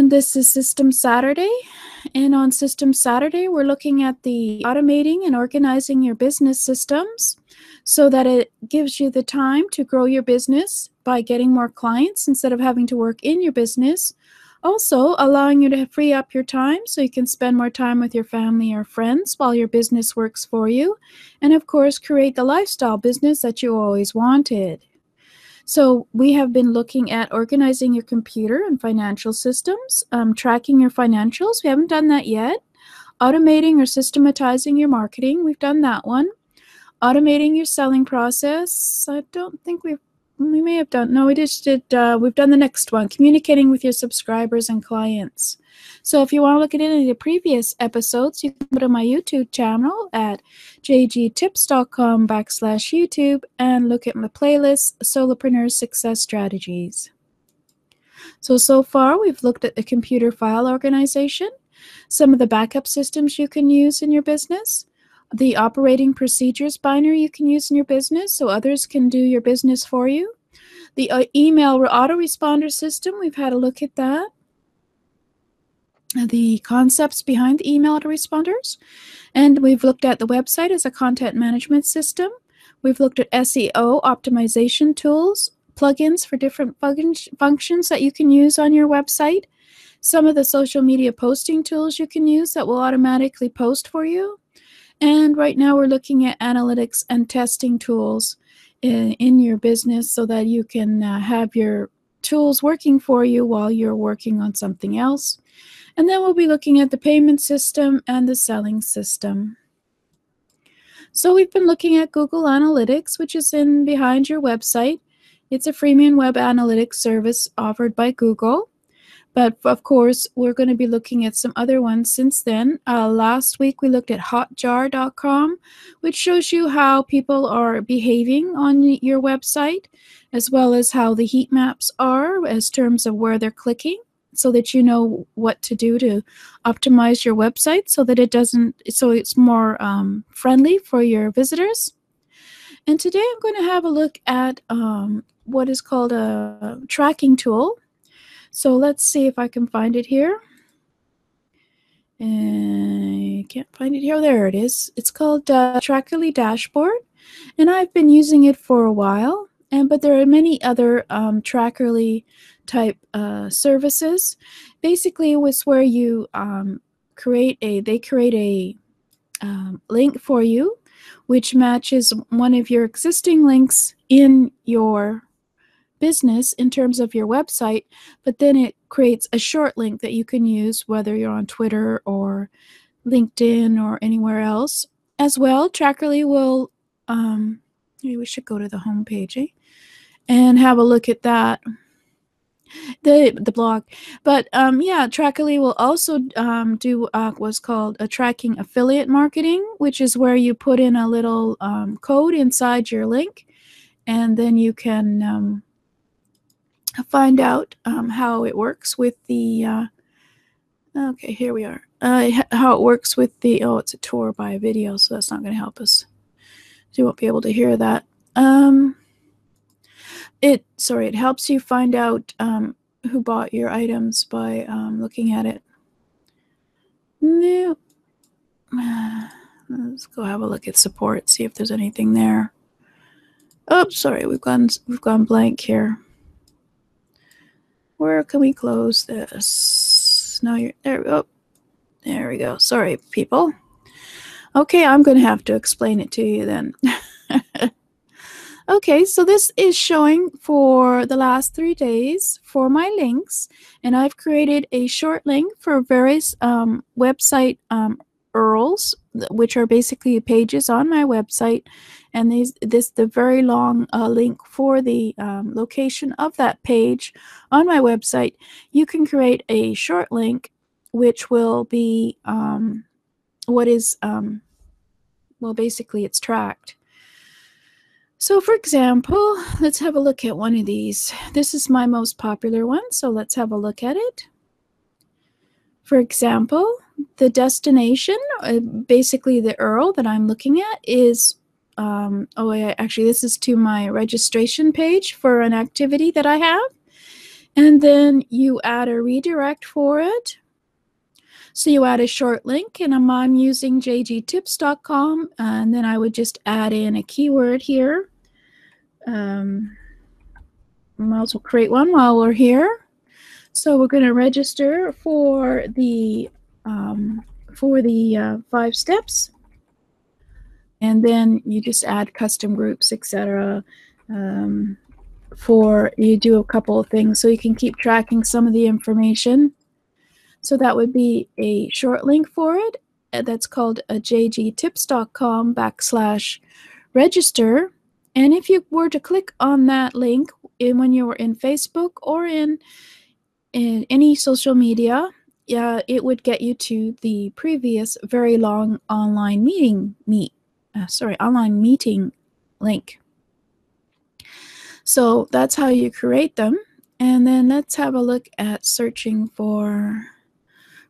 And this is System Saturday. And on System Saturday, we're looking at the automating and organizing your business systems so that it gives you the time to grow your business by getting more clients instead of having to work in your business. Also, allowing you to free up your time so you can spend more time with your family or friends while your business works for you. And of course, create the lifestyle business that you always wanted. So we have been looking at organizing your computer and financial systems, um, tracking your financials. We haven't done that yet. Automating or systematizing your marketing. We've done that one. Automating your selling process. I don't think we've we may have done no we just did uh, we've done the next one communicating with your subscribers and clients so if you want to look at any of the previous episodes you can go to my youtube channel at jgtips.com backslash youtube and look at my playlist solopreneur success strategies so so far we've looked at the computer file organization some of the backup systems you can use in your business the operating procedures binder you can use in your business so others can do your business for you. The uh, email autoresponder system, we've had a look at that. The concepts behind the email autoresponders. And we've looked at the website as a content management system. We've looked at SEO optimization tools, plugins for different fun functions that you can use on your website, some of the social media posting tools you can use that will automatically post for you, and right now we're looking at analytics and testing tools in, in your business so that you can uh, have your tools working for you while you're working on something else. And then we'll be looking at the payment system and the selling system. So we've been looking at Google Analytics, which is in behind your website. It's a freemium web analytics service offered by Google. But of course, we're going to be looking at some other ones since then. Uh, last week, we looked at hotjar.com, which shows you how people are behaving on your website, as well as how the heat maps are as terms of where they're clicking so that you know what to do to optimize your website so that it doesn't so it's more um, friendly for your visitors and today i'm going to have a look at um, what is called a tracking tool so let's see if I can find it here. I can't find it here. There it is. It's called uh, Trackerly Dashboard, and I've been using it for a while. And but there are many other um, Trackerly type uh, services. Basically, it's where you um, create a they create a um, link for you, which matches one of your existing links in your business in terms of your website, but then it creates a short link that you can use whether you're on Twitter or LinkedIn or anywhere else. As well, Trackerly will, um, maybe we should go to the home page eh? And have a look at that the the blog but um yeah trackerly will also um do uh, what's called a tracking affiliate marketing which is where you put in a little um, code inside your link and then you can um, find out um, how it works with the, uh, okay, here we are, uh, how it works with the, oh, it's a tour by video, so that's not going to help us. You won't be able to hear that. Um, it, sorry, it helps you find out um, who bought your items by um, looking at it. No. Let's go have a look at support, see if there's anything there. Oh, sorry, we've gone we've gone blank here. Where can we close this? Now you're there. Oh, there we go. Sorry, people. Okay, I'm to have to explain it to you then. okay, so this is showing for the last three days for my links, and I've created a short link for various um, website um, URLs which are basically pages on my website. And these, this the very long uh, link for the um, location of that page on my website. You can create a short link, which will be um, what is um, well, basically it's tracked. So for example, let's have a look at one of these. This is my most popular one, so let's have a look at it. For example, the destination, uh, basically the URL that I'm looking at is, um, oh, I, actually this is to my registration page for an activity that I have. And then you add a redirect for it. So you add a short link and I'm using jgtips.com and then I would just add in a keyword here. Um, might as well create one while we're here. So we're going to register for the um, for the uh, five steps, and then you just add custom groups, etc. Um, for you do a couple of things so you can keep tracking some of the information. So that would be a short link for it. Uh, that's called a jgtips.com backslash register. And if you were to click on that link in, when you were in Facebook or in in any social media, yeah, it would get you to the previous very long online meeting meet. Uh, sorry, online meeting link. So that's how you create them. And then let's have a look at searching for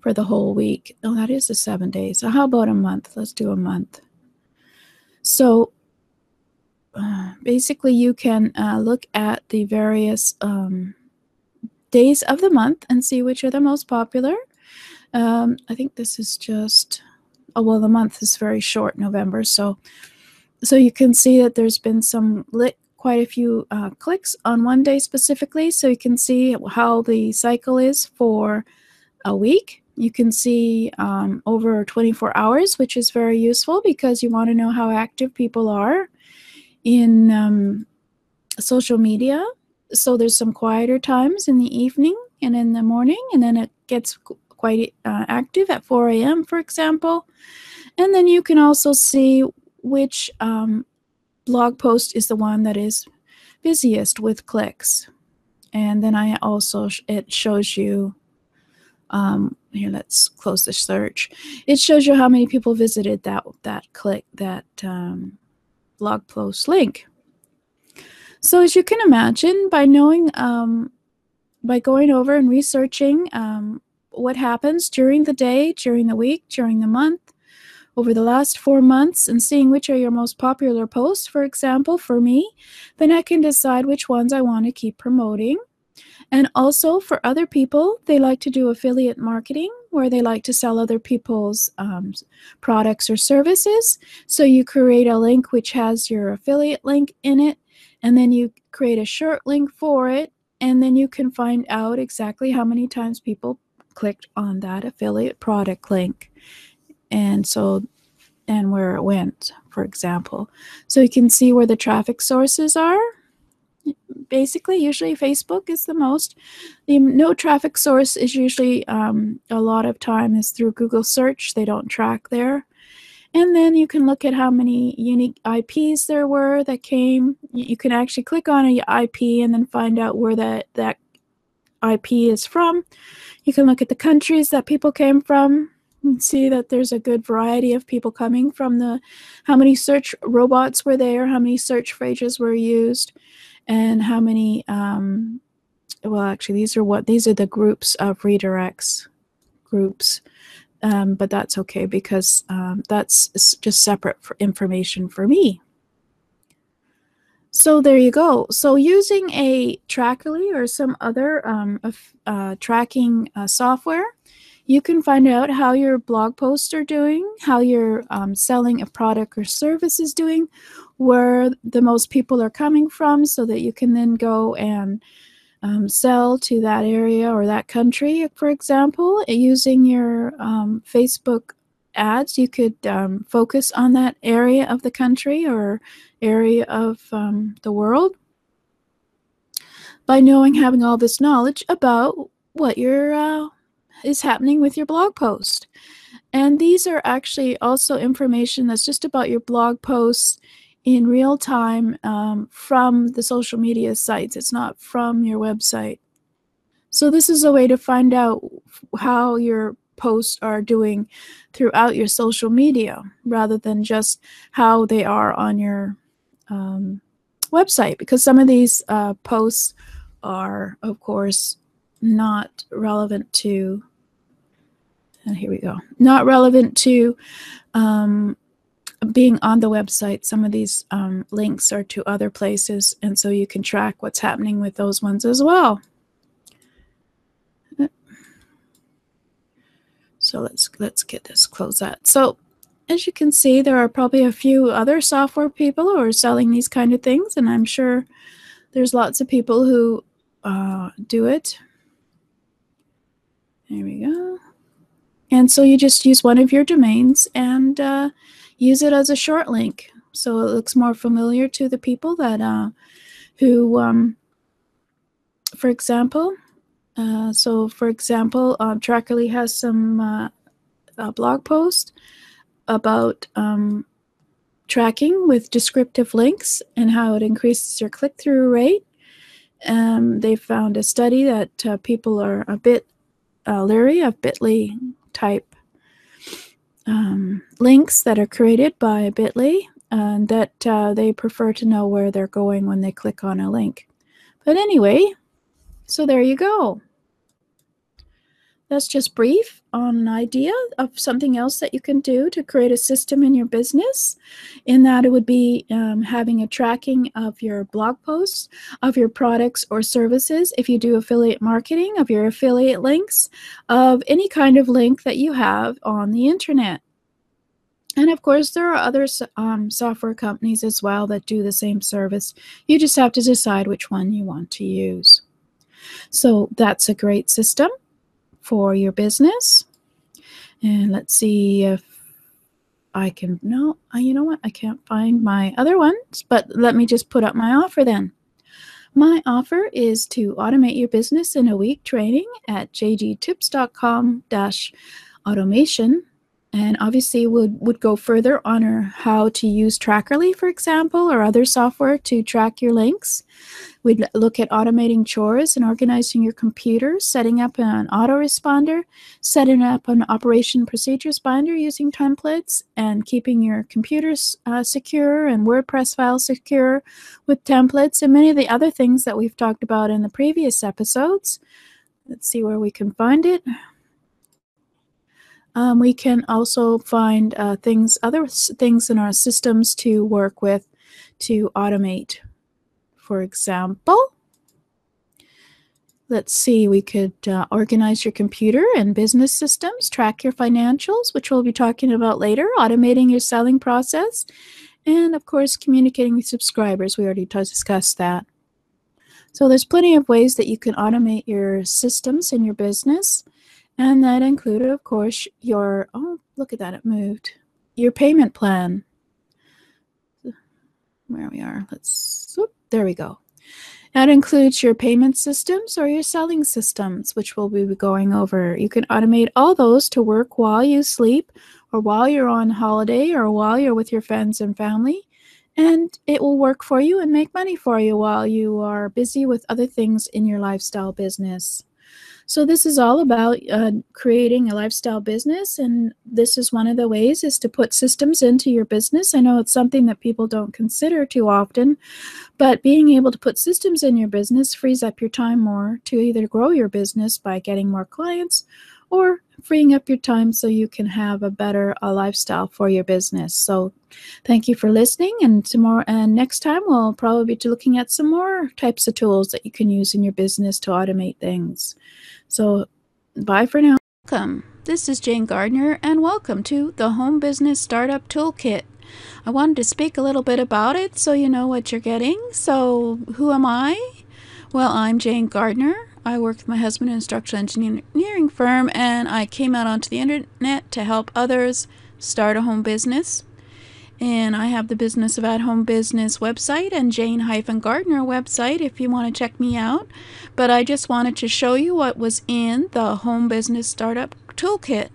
for the whole week. Oh, that is the seven days. So how about a month? Let's do a month. So uh, basically, you can uh, look at the various um, days of the month and see which are the most popular. Um, I think this is just oh well, the month is very short, November. So so you can see that there's been some lit quite a few uh, clicks on one day specifically. So you can see how the cycle is for a week. You can see um, over 24 hours, which is very useful because you want to know how active people are in um, social media. So there's some quieter times in the evening and in the morning, and then it gets quite uh, active at 4 a.m., for example. And then you can also see which um, blog post is the one that is busiest with clicks. And then I also, it shows you um, here let's close the search it shows you how many people visited that that click that um, blog post link. So as you can imagine by knowing um, by going over and researching um, what happens during the day during the week during the month over the last four months and seeing which are your most popular posts for example for me then i can decide which ones i want to keep promoting. And also for other people, they like to do affiliate marketing where they like to sell other people's um, products or services. So you create a link which has your affiliate link in it, and then you create a short link for it, and then you can find out exactly how many times people clicked on that affiliate product link. And so, and where it went, for example. So you can see where the traffic sources are basically usually facebook is the most the no traffic source is usually um, a lot of time is through google search. They don't track there. And then you can look at how many unique ips there were that came. You can actually click on a ip and then find out where that that ip is from. You can look at the countries that people came from and see that there's a good variety of people coming from the how many search robots were there how many search phrases were used and how many um, well actually these are what these are the groups of redirects groups. Um, but that's okay because um, that's just separate for information for me. So there you go. So using a trackly or some other um, uh, tracking uh, software you can find out how your blog posts are doing how your um, selling a product or service is doing where the most people are coming from so that you can then go and um, sell to that area or that country, for example, using your um, Facebook ads. You could um, focus on that area of the country or area of um, the world by knowing, having all this knowledge about what your uh, is happening with your blog post. And these are actually also information that's just about your blog posts in real time um, from the social media sites. It's not from your website. So this is a way to find out how your posts are doing throughout your social media rather than just how they are on your um, website because some of these uh, posts are of course not relevant to and here we go. Not relevant to um, being on the website. Some of these um, links are to other places and so you can track what's happening with those ones as well. So let's let's get this close that so as you can see there are probably a few other software people who are selling these kind of things and i'm sure there's lots of people who uh, do it there we go. And so you just use one of your domains and uh, use it as a short link. So it looks more familiar to the people that uh, who, um, for example, uh, so for example, um, Trackerly has some uh, blog post about um, tracking with descriptive links and how it increases your click-through rate. Um, they found a study that uh, people are a bit uh, leery of bit.ly type um, links that are created by bit.ly and that uh, they prefer to know where they're going when they click on a link. But anyway, so there you go. That's just brief on an idea of something else that you can do to create a system in your business. In that, it would be um, having a tracking of your blog posts, of your products or services, if you do affiliate marketing, of your affiliate links, of any kind of link that you have on the internet. And of course, there are other um, software companies as well that do the same service. You just have to decide which one you want to use. So that's a great system for your business. And let's see if I can, no, you know what? I can't find my other ones, but let me just put up my offer then. My offer is to automate your business in a week training at jgtips.com dash automation and obviously would, would go further on how to use Trackerly, for example, or other software to track your links. We'd look at automating chores and organizing your computer, setting up an autoresponder, setting up an operation procedures binder using templates, and keeping your computers uh, secure and WordPress files secure with templates, and many of the other things that we've talked about in the previous episodes. Let's see where we can find it. Um, we can also find uh, things, other things in our systems to work with to automate. For example, let's see, we could uh, organize your computer and business systems, track your financials, which we'll be talking about later, automating your selling process, and of course, communicating with subscribers. We already discussed that. So there's plenty of ways that you can automate your systems in your business. And that included, of course, your, oh, look at that, it moved. Your payment plan. Where we are, let's, whoop, there we go. That includes your payment systems or your selling systems, which we'll be going over. You can automate all those to work while you sleep or while you're on holiday or while you're with your friends and family. And it will work for you and make money for you while you are busy with other things in your lifestyle business. So this is all about uh, creating a lifestyle business, and this is one of the ways is to put systems into your business. I know it's something that people don't consider too often, but being able to put systems in your business frees up your time more to either grow your business by getting more clients or freeing up your time so you can have a better uh, lifestyle for your business. So thank you for listening and tomorrow and next time we'll probably be looking at some more types of tools that you can use in your business to automate things. So bye for now. Welcome. This is Jane Gardner and welcome to the Home Business Startup Toolkit. I wanted to speak a little bit about it so you know what you're getting. So who am I? Well, I'm Jane Gardner. I work with my husband in a structural engineering firm, and I came out onto the internet to help others start a home business. And I have the Business of At Home Business website and Jane Gardner website if you want to check me out. But I just wanted to show you what was in the Home Business Startup Toolkit.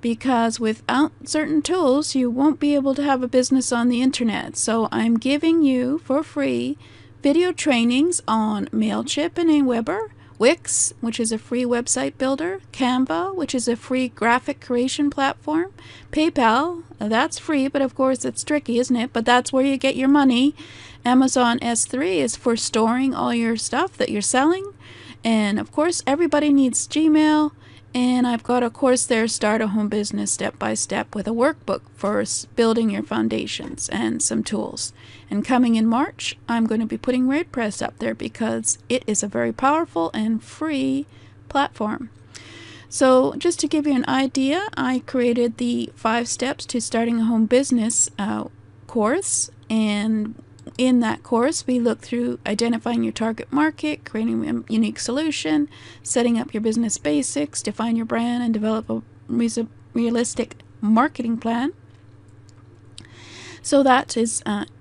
because without certain tools, you won't be able to have a business on the internet. So I'm giving you for free video trainings on MailChimp and Aweber, Wix, which is a free website builder, Canva, which is a free graphic creation platform, PayPal, that's free, but of course it's tricky, isn't it? But that's where you get your money. Amazon S3 is for storing all your stuff that you're selling. And of course, everybody needs Gmail. And I've got a course there, Start a Home Business Step by Step, with a workbook for building your foundations and some tools. And coming in March, I'm going to be putting WordPress up there because it is a very powerful and free platform. So, just to give you an idea, I created the five steps to starting a home business uh, course. And in that course, we look through identifying your target market, creating a unique solution, setting up your business basics, define your brand, and develop a realistic marketing plan. So that is uh,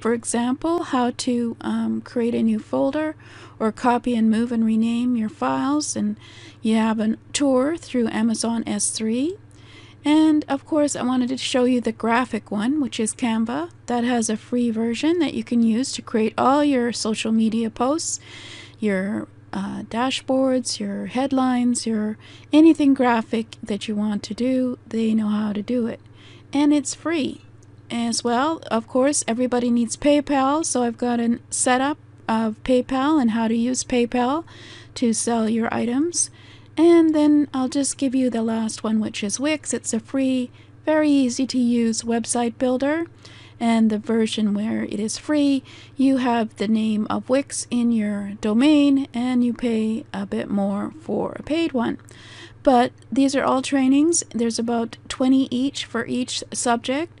For example, how to um, create a new folder or copy and move and rename your files. And you have a tour through Amazon S3. And of course, I wanted to show you the graphic one, which is Canva. That has a free version that you can use to create all your social media posts, your uh, dashboards, your headlines, your anything graphic that you want to do. They know how to do it. And it's free as well. Of course, everybody needs PayPal, so I've got a setup of PayPal and how to use PayPal to sell your items. And then I'll just give you the last one, which is Wix. It's a free, very easy to use website builder. And the version where it is free, you have the name of Wix in your domain and you pay a bit more for a paid one. But these are all trainings. There's about 20 each for each subject.